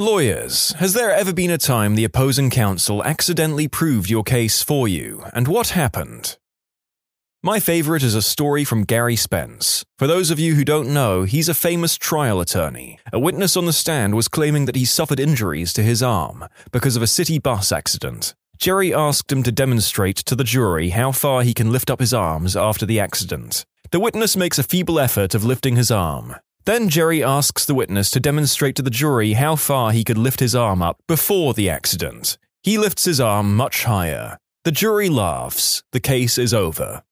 Lawyers, has there ever been a time the opposing counsel accidentally proved your case for you, and what happened? My favorite is a story from Gary Spence. For those of you who don't know, he's a famous trial attorney. A witness on the stand was claiming that he suffered injuries to his arm because of a city bus accident. Gerry asked him to demonstrate to the jury how far he can lift up his arms after the accident. The witness makes a feeble effort of lifting his arm. Then Gerry asks the witness to demonstrate to the jury how far he could lift his arm up before the accident. He lifts his arm much higher. The jury laughs. The case is over.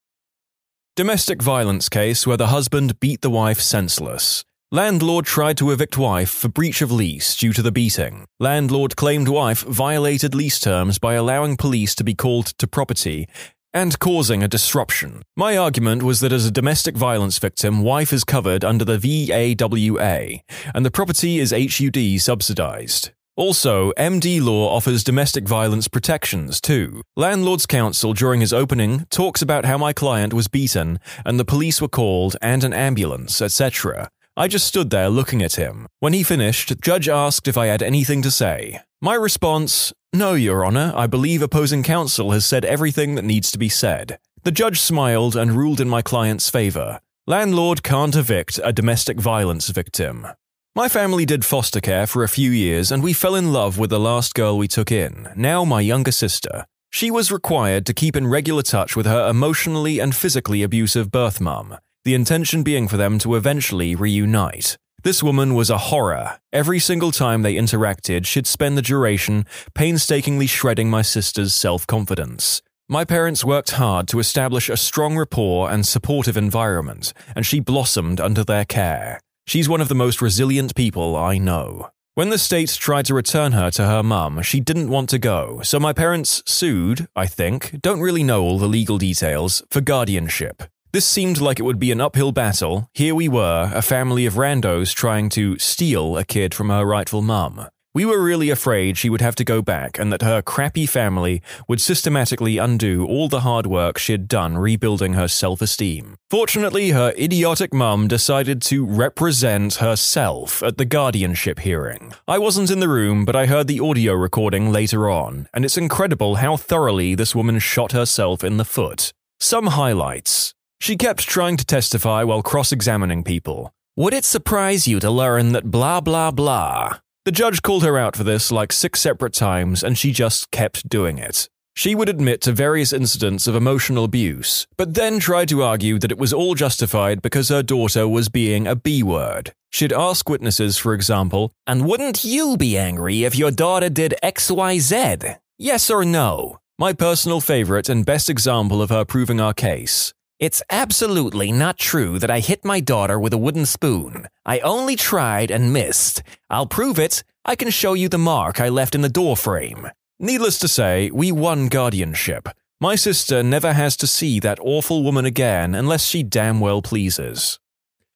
Domestic violence case where the husband beat the wife senseless. Landlord tried to evict wife for breach of lease due to the beating. Landlord claimed wife violated lease terms by allowing police to be called to property and causing a disruption. My argument was that as a domestic violence victim, wife is covered under the VAWA, and the property is HUD subsidized. Also, MD Law offers domestic violence protections too. Landlord's counsel during his opening talks about how my client was beaten and the police were called and an ambulance, etc. I just stood there looking at him. When he finished, judge asked if I had anything to say. My response, no, Your Honour, I believe opposing counsel has said everything that needs to be said. The judge smiled and ruled in my client's favour. Landlord can't evict a domestic violence victim. My family did foster care for a few years and we fell in love with the last girl we took in, now my younger sister. She was required to keep in regular touch with her emotionally and physically abusive birth mum, the intention being for them to eventually reunite. This woman was a horror. Every single time they interacted, she'd spend the duration painstakingly shredding my sister's self confidence. My parents worked hard to establish a strong rapport and supportive environment, and she blossomed under their care. She's one of the most resilient people I know. When the state tried to return her to her mum, she didn't want to go, so my parents sued, I think, don't really know all the legal details, for guardianship. This seemed like it would be an uphill battle. Here we were, a family of randos trying to steal a kid from her rightful mum. We were really afraid she would have to go back and that her crappy family would systematically undo all the hard work she'd done rebuilding her self esteem. Fortunately, her idiotic mum decided to represent herself at the guardianship hearing. I wasn't in the room, but I heard the audio recording later on, and it's incredible how thoroughly this woman shot herself in the foot. Some highlights. She kept trying to testify while cross examining people. Would it surprise you to learn that blah blah blah? The judge called her out for this like six separate times, and she just kept doing it. She would admit to various incidents of emotional abuse, but then tried to argue that it was all justified because her daughter was being a B word. She'd ask witnesses, for example, and wouldn't you be angry if your daughter did XYZ? Yes or no? My personal favorite and best example of her proving our case. It's absolutely not true that I hit my daughter with a wooden spoon. I only tried and missed. I'll prove it. I can show you the mark I left in the door frame. Needless to say, we won guardianship. My sister never has to see that awful woman again unless she damn well pleases.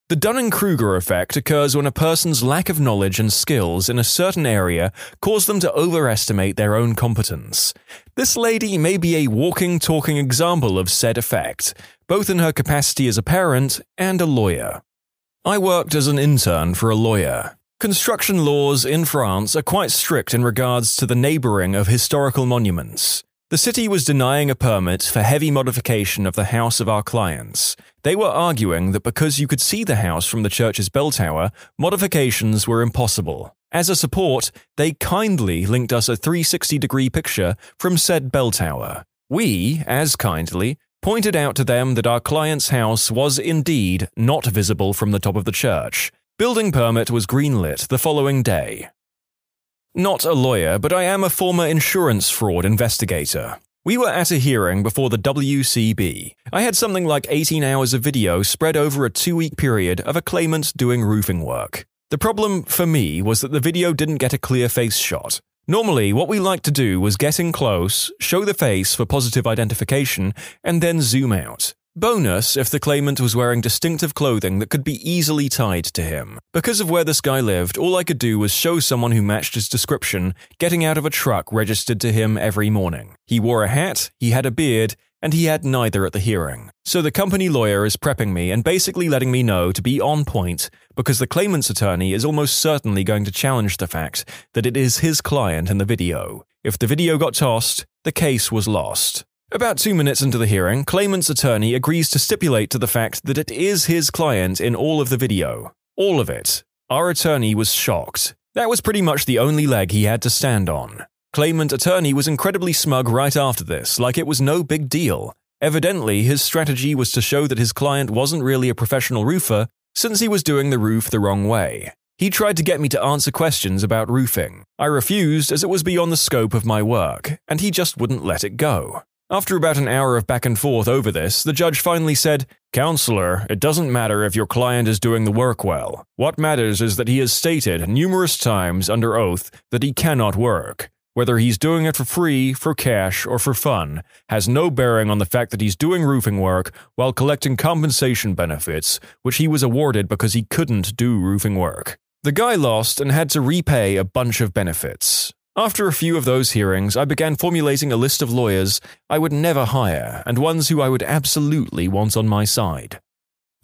The Dunning Kruger effect occurs when a person's lack of knowledge and skills in a certain area cause them to overestimate their own competence. This lady may be a walking, talking example of said effect, both in her capacity as a parent and a lawyer. I worked as an intern for a lawyer. Construction laws in France are quite strict in regards to the neighbouring of historical monuments. The city was denying a permit for heavy modification of the house of our clients. They were arguing that because you could see the house from the church's bell tower, modifications were impossible. As a support, they kindly linked us a 360 degree picture from said bell tower. We, as kindly, pointed out to them that our client's house was indeed not visible from the top of the church. Building permit was greenlit the following day. Not a lawyer, but I am a former insurance fraud investigator. We were at a hearing before the WCB. I had something like 18 hours of video spread over a two week period of a claimant doing roofing work. The problem for me was that the video didn't get a clear face shot. Normally, what we liked to do was get in close, show the face for positive identification, and then zoom out. Bonus if the claimant was wearing distinctive clothing that could be easily tied to him. Because of where this guy lived, all I could do was show someone who matched his description getting out of a truck registered to him every morning. He wore a hat, he had a beard, and he had neither at the hearing. So the company lawyer is prepping me and basically letting me know to be on point because the claimant's attorney is almost certainly going to challenge the fact that it is his client in the video. If the video got tossed, the case was lost. About two minutes into the hearing, claimant's attorney agrees to stipulate to the fact that it is his client in all of the video. All of it. Our attorney was shocked. That was pretty much the only leg he had to stand on. Claimant attorney was incredibly smug right after this, like it was no big deal. Evidently, his strategy was to show that his client wasn't really a professional roofer since he was doing the roof the wrong way. He tried to get me to answer questions about roofing. I refused as it was beyond the scope of my work, and he just wouldn't let it go. After about an hour of back and forth over this, the judge finally said, Counselor, it doesn't matter if your client is doing the work well. What matters is that he has stated numerous times under oath that he cannot work. Whether he's doing it for free, for cash, or for fun, has no bearing on the fact that he's doing roofing work while collecting compensation benefits, which he was awarded because he couldn't do roofing work. The guy lost and had to repay a bunch of benefits. After a few of those hearings, I began formulating a list of lawyers I would never hire and ones who I would absolutely want on my side.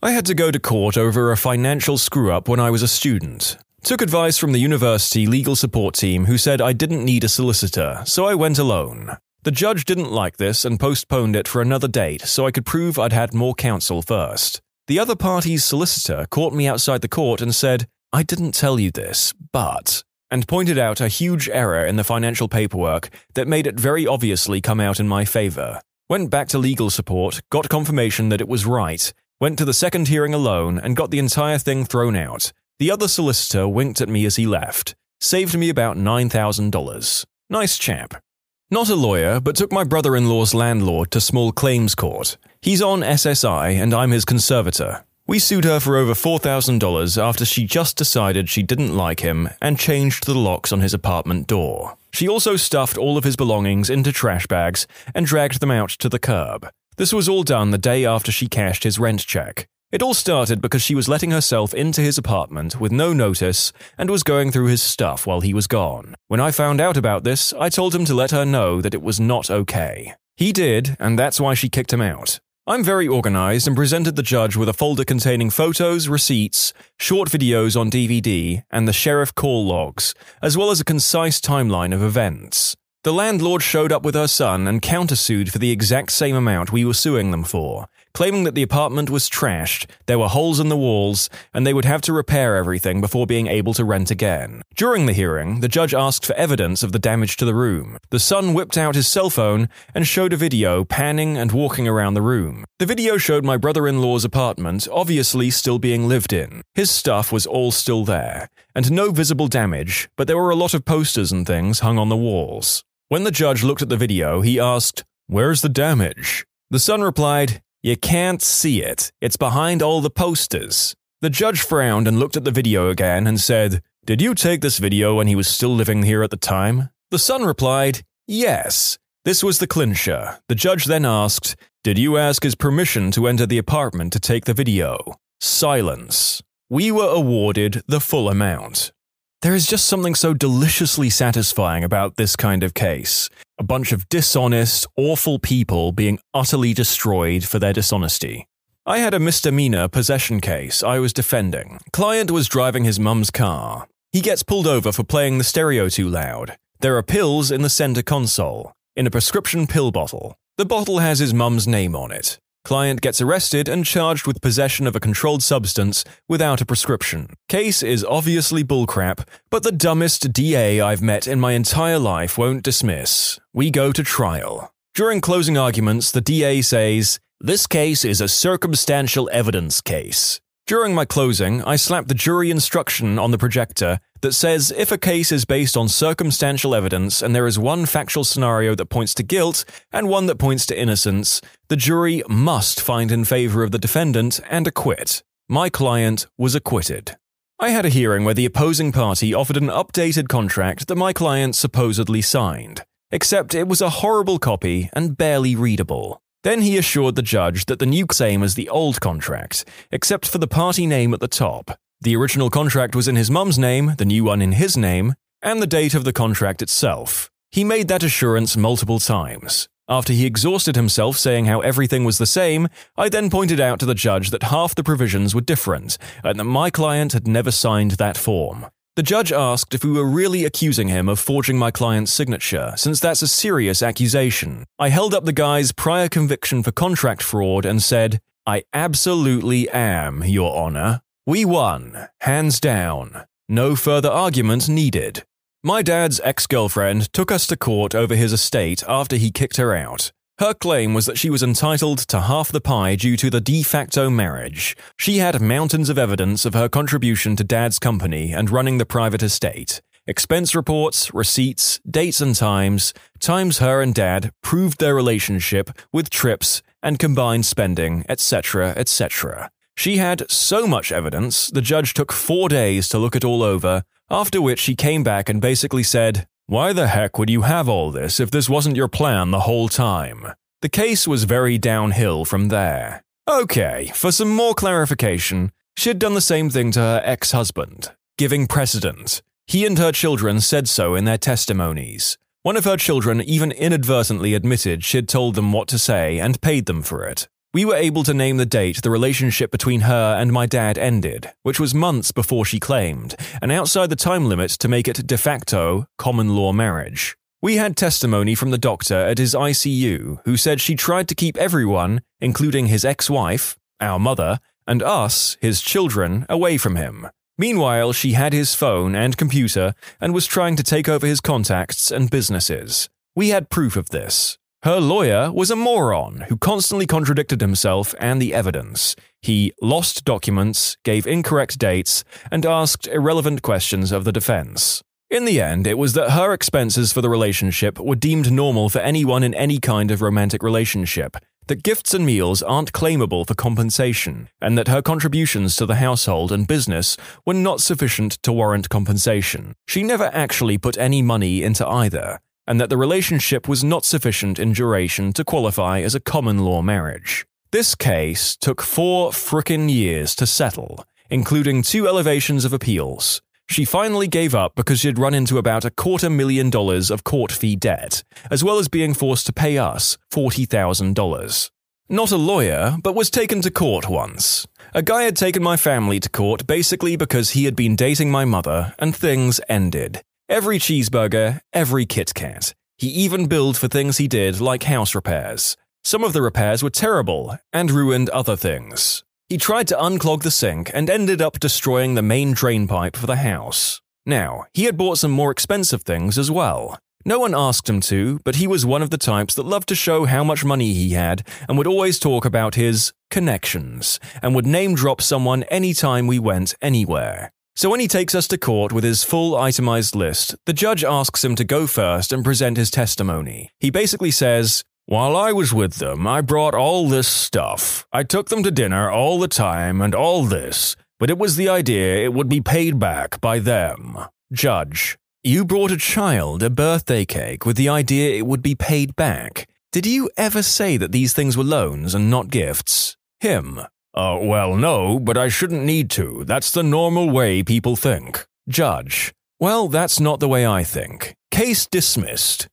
I had to go to court over a financial screw up when I was a student. Took advice from the university legal support team who said I didn't need a solicitor, so I went alone. The judge didn't like this and postponed it for another date so I could prove I'd had more counsel first. The other party's solicitor caught me outside the court and said, I didn't tell you this, but and pointed out a huge error in the financial paperwork that made it very obviously come out in my favor. Went back to legal support, got confirmation that it was right, went to the second hearing alone, and got the entire thing thrown out. The other solicitor winked at me as he left, saved me about $9,000. Nice chap. Not a lawyer, but took my brother in law's landlord to small claims court. He's on SSI, and I'm his conservator. We sued her for over $4,000 after she just decided she didn't like him and changed the locks on his apartment door. She also stuffed all of his belongings into trash bags and dragged them out to the curb. This was all done the day after she cashed his rent check. It all started because she was letting herself into his apartment with no notice and was going through his stuff while he was gone. When I found out about this, I told him to let her know that it was not okay. He did, and that's why she kicked him out. I'm very organized and presented the judge with a folder containing photos, receipts, short videos on DVD, and the sheriff call logs, as well as a concise timeline of events. The landlord showed up with her son and countersued for the exact same amount we were suing them for, claiming that the apartment was trashed, there were holes in the walls, and they would have to repair everything before being able to rent again. During the hearing, the judge asked for evidence of the damage to the room. The son whipped out his cell phone and showed a video panning and walking around the room. The video showed my brother in law's apartment obviously still being lived in. His stuff was all still there, and no visible damage, but there were a lot of posters and things hung on the walls. When the judge looked at the video, he asked, Where's the damage? The son replied, you can't see it. It's behind all the posters. The judge frowned and looked at the video again and said, Did you take this video when he was still living here at the time? The son replied, Yes. This was the clincher. The judge then asked, Did you ask his permission to enter the apartment to take the video? Silence. We were awarded the full amount. There is just something so deliciously satisfying about this kind of case. A bunch of dishonest, awful people being utterly destroyed for their dishonesty. I had a misdemeanor possession case I was defending. Client was driving his mum's car. He gets pulled over for playing the stereo too loud. There are pills in the center console, in a prescription pill bottle. The bottle has his mum's name on it. Client gets arrested and charged with possession of a controlled substance without a prescription. Case is obviously bullcrap, but the dumbest DA I've met in my entire life won't dismiss. We go to trial. During closing arguments, the DA says, This case is a circumstantial evidence case. During my closing, I slapped the jury instruction on the projector that says if a case is based on circumstantial evidence and there is one factual scenario that points to guilt and one that points to innocence, the jury must find in favor of the defendant and acquit. My client was acquitted. I had a hearing where the opposing party offered an updated contract that my client supposedly signed, except it was a horrible copy and barely readable. Then he assured the judge that the new same as the old contract, except for the party name at the top. The original contract was in his mum's name, the new one in his name, and the date of the contract itself. He made that assurance multiple times. After he exhausted himself saying how everything was the same, I then pointed out to the judge that half the provisions were different and that my client had never signed that form. The judge asked if we were really accusing him of forging my client's signature, since that's a serious accusation. I held up the guy's prior conviction for contract fraud and said, I absolutely am, Your Honor. We won, hands down. No further argument needed. My dad's ex girlfriend took us to court over his estate after he kicked her out. Her claim was that she was entitled to half the pie due to the de facto marriage. She had mountains of evidence of her contribution to dad's company and running the private estate. Expense reports, receipts, dates and times, times her and dad proved their relationship with trips and combined spending, etc., etc. She had so much evidence, the judge took four days to look it all over, after which he came back and basically said, Why the heck would you have all this if this wasn't your plan the whole time? The case was very downhill from there. Okay, for some more clarification, she'd done the same thing to her ex husband, giving precedent. He and her children said so in their testimonies. One of her children even inadvertently admitted she'd told them what to say and paid them for it. We were able to name the date the relationship between her and my dad ended, which was months before she claimed, and outside the time limit to make it de facto common law marriage. We had testimony from the doctor at his ICU who said she tried to keep everyone, including his ex wife, our mother, and us, his children, away from him. Meanwhile, she had his phone and computer and was trying to take over his contacts and businesses. We had proof of this. Her lawyer was a moron who constantly contradicted himself and the evidence. He lost documents, gave incorrect dates, and asked irrelevant questions of the defense. In the end, it was that her expenses for the relationship were deemed normal for anyone in any kind of romantic relationship, that gifts and meals aren't claimable for compensation, and that her contributions to the household and business were not sufficient to warrant compensation. She never actually put any money into either and that the relationship was not sufficient in duration to qualify as a common law marriage. This case took four frickin' years to settle, including two elevations of appeals. She finally gave up because she'd run into about a quarter million dollars of court fee debt, as well as being forced to pay us $40,000. Not a lawyer, but was taken to court once. A guy had taken my family to court basically because he had been dating my mother, and things ended. Every cheeseburger, every Kit Kat. He even billed for things he did, like house repairs. Some of the repairs were terrible and ruined other things. He tried to unclog the sink and ended up destroying the main drain pipe for the house. Now, he had bought some more expensive things as well. No one asked him to, but he was one of the types that loved to show how much money he had and would always talk about his connections and would name drop someone anytime we went anywhere. So when he takes us to court with his full itemized list, the judge asks him to go first and present his testimony. He basically says, While I was with them, I brought all this stuff. I took them to dinner all the time and all this, but it was the idea it would be paid back by them. Judge, you brought a child a birthday cake with the idea it would be paid back. Did you ever say that these things were loans and not gifts? Him. Uh, well, no, but I shouldn't need to. That's the normal way people think. Judge. Well, that's not the way I think. Case dismissed.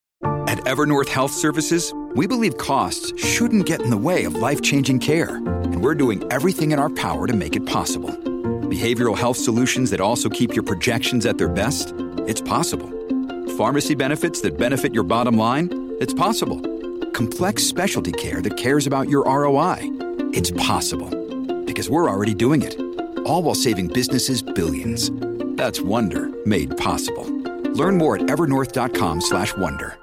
At Evernorth Health Services, we believe costs shouldn't get in the way of life changing care, and we're doing everything in our power to make it possible. Behavioral health solutions that also keep your projections at their best? It's possible. Pharmacy benefits that benefit your bottom line? It's possible. Complex specialty care that cares about your ROI? It's possible because we're already doing it. All while saving businesses billions. That's Wonder made possible. Learn more at evernorth.com/wonder.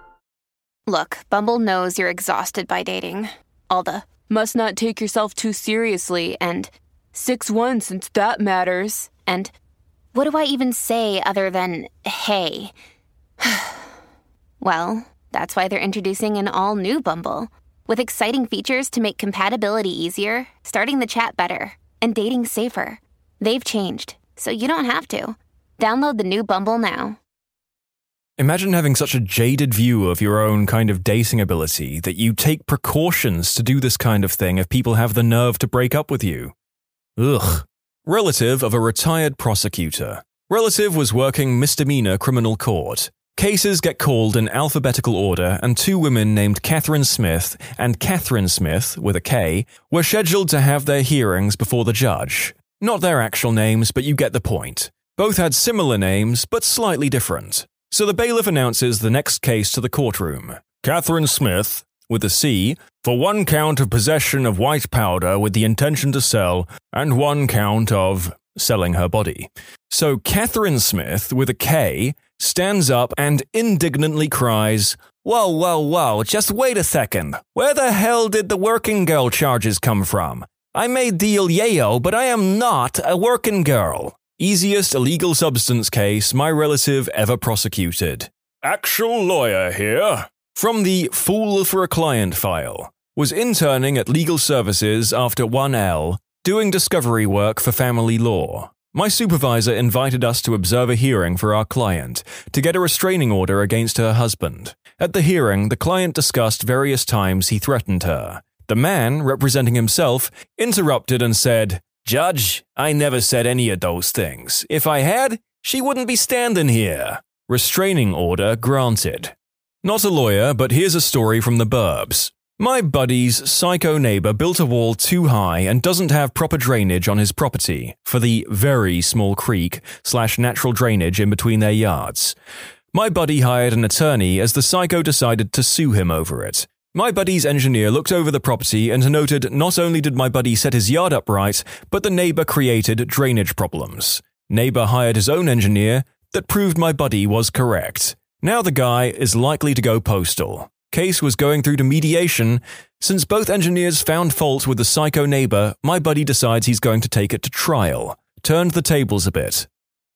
Look, Bumble knows you're exhausted by dating. All the must not take yourself too seriously and 6-1 since that matters. And what do I even say other than hey? well, that's why they're introducing an all new Bumble with exciting features to make compatibility easier, starting the chat better, and dating safer. They've changed, so you don't have to. Download the new Bumble now. Imagine having such a jaded view of your own kind of dating ability that you take precautions to do this kind of thing if people have the nerve to break up with you. Ugh. Relative of a retired prosecutor. Relative was working misdemeanor criminal court. Cases get called in alphabetical order, and two women named Catherine Smith and Catherine Smith, with a K, were scheduled to have their hearings before the judge. Not their actual names, but you get the point. Both had similar names, but slightly different. So the bailiff announces the next case to the courtroom. Catherine Smith, with a C, for one count of possession of white powder with the intention to sell, and one count of selling her body. So Catherine Smith, with a K, stands up and indignantly cries, Whoa, whoa, whoa, just wait a second. Where the hell did the working girl charges come from? I may deal yayo, but I am not a working girl. Easiest illegal substance case my relative ever prosecuted. Actual lawyer here. From the Fool for a Client file. Was interning at Legal Services after 1L, doing discovery work for family law. My supervisor invited us to observe a hearing for our client to get a restraining order against her husband. At the hearing, the client discussed various times he threatened her. The man, representing himself, interrupted and said, Judge, I never said any of those things. If I had, she wouldn't be standing here. Restraining order granted. Not a lawyer, but here's a story from the burbs. My buddy's psycho neighbor built a wall too high and doesn't have proper drainage on his property for the very small creek slash natural drainage in between their yards. My buddy hired an attorney as the psycho decided to sue him over it. My buddy's engineer looked over the property and noted not only did my buddy set his yard up right, but the neighbor created drainage problems. Neighbor hired his own engineer that proved my buddy was correct. Now the guy is likely to go postal case was going through to mediation. Since both engineers found fault with the psycho neighbor, my buddy decides he's going to take it to trial. Turned the tables a bit.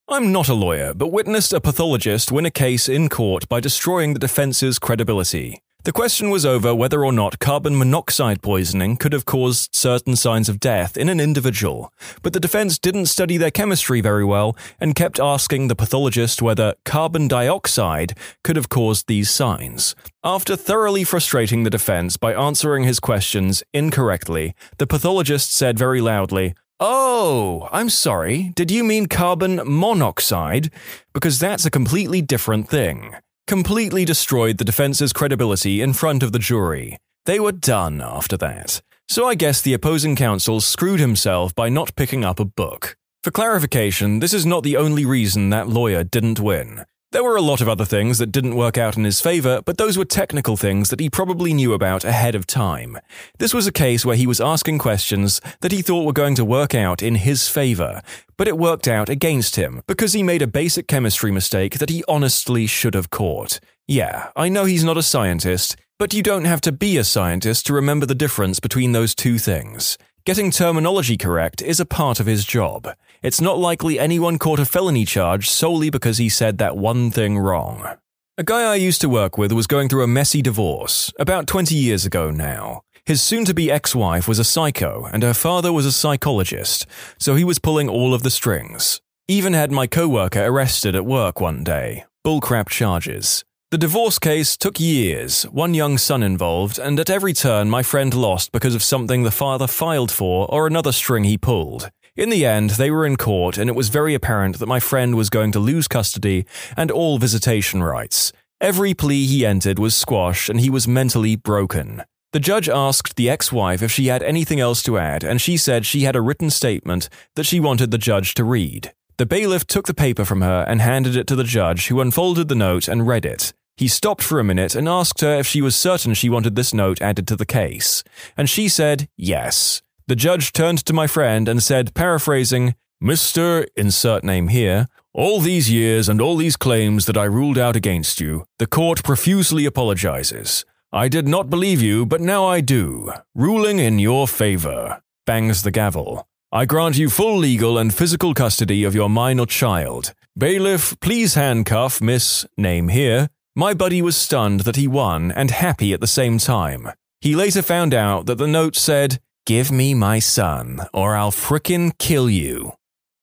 I'm not a lawyer, but witnessed a pathologist win a case in court by destroying the defense's credibility. The question was over whether or not carbon monoxide poisoning could have caused certain signs of death in an individual, but the defense didn't study their chemistry very well and kept asking the pathologist whether carbon dioxide could have caused these signs. After thoroughly frustrating the defense by answering his questions incorrectly, the pathologist said very loudly, Oh, I'm sorry. Did you mean carbon monoxide? Because that's a completely different thing completely destroyed the defense's credibility in front of the jury. They were done after that. So I guess the opposing counsel screwed himself by not picking up a book. For clarification, this is not the only reason that lawyer didn't win. There were a lot of other things that didn't work out in his favor, but those were technical things that he probably knew about ahead of time. This was a case where he was asking questions that he thought were going to work out in his favor, but it worked out against him because he made a basic chemistry mistake that he honestly should have caught. Yeah, I know he's not a scientist, but you don't have to be a scientist to remember the difference between those two things. Getting terminology correct is a part of his job. It's not likely anyone caught a felony charge solely because he said that one thing wrong. A guy I used to work with was going through a messy divorce, about 20 years ago now. His soon to be ex wife was a psycho, and her father was a psychologist, so he was pulling all of the strings. Even had my coworker arrested at work one day. Bullcrap charges. The divorce case took years, one young son involved, and at every turn my friend lost because of something the father filed for or another string he pulled. In the end, they were in court, and it was very apparent that my friend was going to lose custody and all visitation rights. Every plea he entered was squashed, and he was mentally broken. The judge asked the ex wife if she had anything else to add, and she said she had a written statement that she wanted the judge to read. The bailiff took the paper from her and handed it to the judge, who unfolded the note and read it. He stopped for a minute and asked her if she was certain she wanted this note added to the case, and she said yes. The judge turned to my friend and said, paraphrasing, Mr. Insert name here, all these years and all these claims that I ruled out against you, the court profusely apologizes. I did not believe you, but now I do. Ruling in your favor. Bangs the gavel. I grant you full legal and physical custody of your minor child. Bailiff, please handcuff Miss, name here. My buddy was stunned that he won and happy at the same time. He later found out that the note said, Give me my son, or I'll frickin' kill you.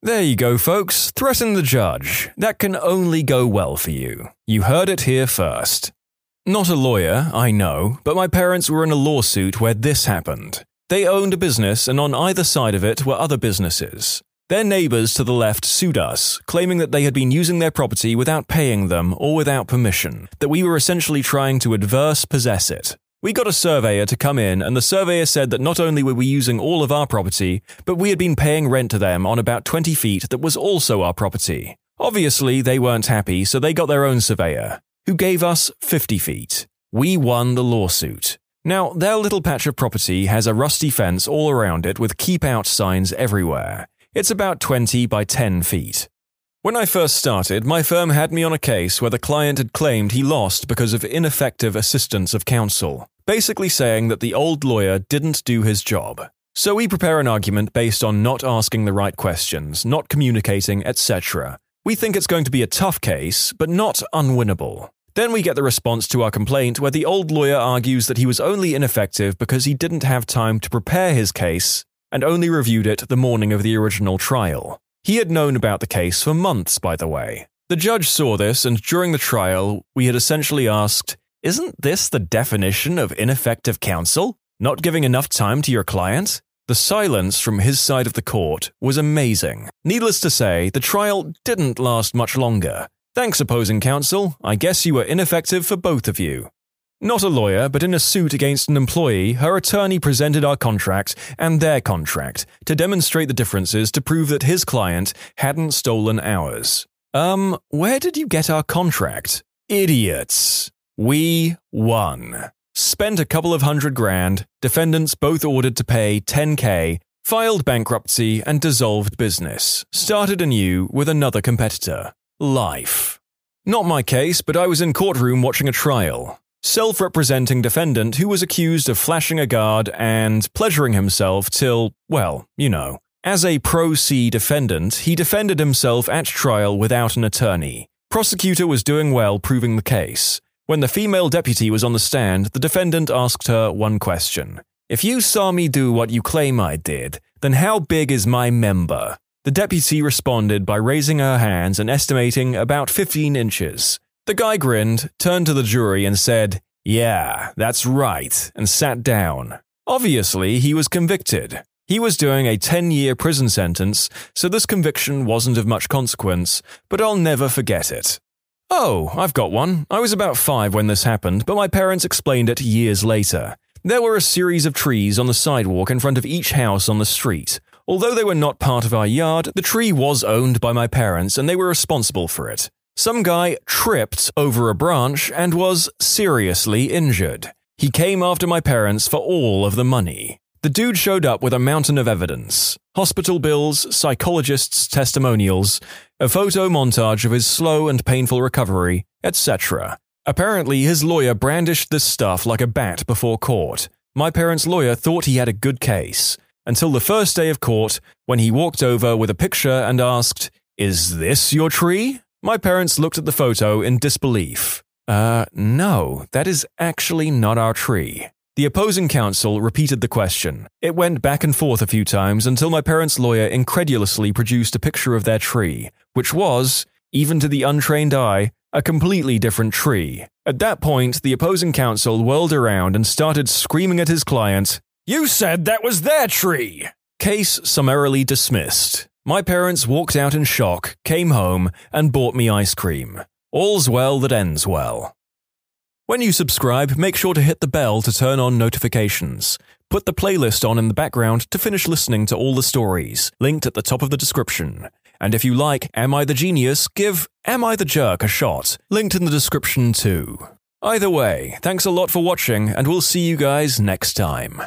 There you go, folks. Threaten the judge. That can only go well for you. You heard it here first. Not a lawyer, I know, but my parents were in a lawsuit where this happened. They owned a business, and on either side of it were other businesses. Their neighbors to the left sued us, claiming that they had been using their property without paying them or without permission, that we were essentially trying to adverse possess it. We got a surveyor to come in, and the surveyor said that not only were we using all of our property, but we had been paying rent to them on about 20 feet that was also our property. Obviously, they weren't happy, so they got their own surveyor, who gave us 50 feet. We won the lawsuit. Now, their little patch of property has a rusty fence all around it with keep out signs everywhere. It's about 20 by 10 feet. When I first started, my firm had me on a case where the client had claimed he lost because of ineffective assistance of counsel basically saying that the old lawyer didn't do his job. So we prepare an argument based on not asking the right questions, not communicating, etc. We think it's going to be a tough case, but not unwinnable. Then we get the response to our complaint where the old lawyer argues that he was only ineffective because he didn't have time to prepare his case and only reviewed it the morning of the original trial. He had known about the case for months, by the way. The judge saw this, and during the trial, we had essentially asked, isn't this the definition of ineffective counsel? Not giving enough time to your client? The silence from his side of the court was amazing. Needless to say, the trial didn't last much longer. Thanks, opposing counsel. I guess you were ineffective for both of you. Not a lawyer, but in a suit against an employee, her attorney presented our contract and their contract to demonstrate the differences to prove that his client hadn't stolen ours. Um, where did you get our contract? Idiots. We won. Spent a couple of hundred grand, defendants both ordered to pay 10k, filed bankruptcy, and dissolved business. Started anew with another competitor. Life. Not my case, but I was in courtroom watching a trial. Self representing defendant who was accused of flashing a guard and pleasuring himself till, well, you know. As a pro se defendant, he defended himself at trial without an attorney. Prosecutor was doing well proving the case. When the female deputy was on the stand, the defendant asked her one question If you saw me do what you claim I did, then how big is my member? The deputy responded by raising her hands and estimating about 15 inches. The guy grinned, turned to the jury, and said, Yeah, that's right, and sat down. Obviously, he was convicted. He was doing a 10 year prison sentence, so this conviction wasn't of much consequence, but I'll never forget it. Oh, I've got one. I was about five when this happened, but my parents explained it years later. There were a series of trees on the sidewalk in front of each house on the street. Although they were not part of our yard, the tree was owned by my parents and they were responsible for it. Some guy tripped over a branch and was seriously injured. He came after my parents for all of the money. The dude showed up with a mountain of evidence hospital bills, psychologists' testimonials, a photo montage of his slow and painful recovery, etc. Apparently, his lawyer brandished this stuff like a bat before court. My parents' lawyer thought he had a good case, until the first day of court, when he walked over with a picture and asked, Is this your tree? My parents looked at the photo in disbelief. Uh, no, that is actually not our tree. The opposing counsel repeated the question. It went back and forth a few times until my parents' lawyer incredulously produced a picture of their tree, which was, even to the untrained eye, a completely different tree. At that point, the opposing counsel whirled around and started screaming at his client, You said that was their tree! Case summarily dismissed. My parents walked out in shock, came home, and bought me ice cream. All's well that ends well. When you subscribe, make sure to hit the bell to turn on notifications. Put the playlist on in the background to finish listening to all the stories, linked at the top of the description. And if you like Am I the Genius, give Am I the Jerk a shot, linked in the description too. Either way, thanks a lot for watching, and we'll see you guys next time.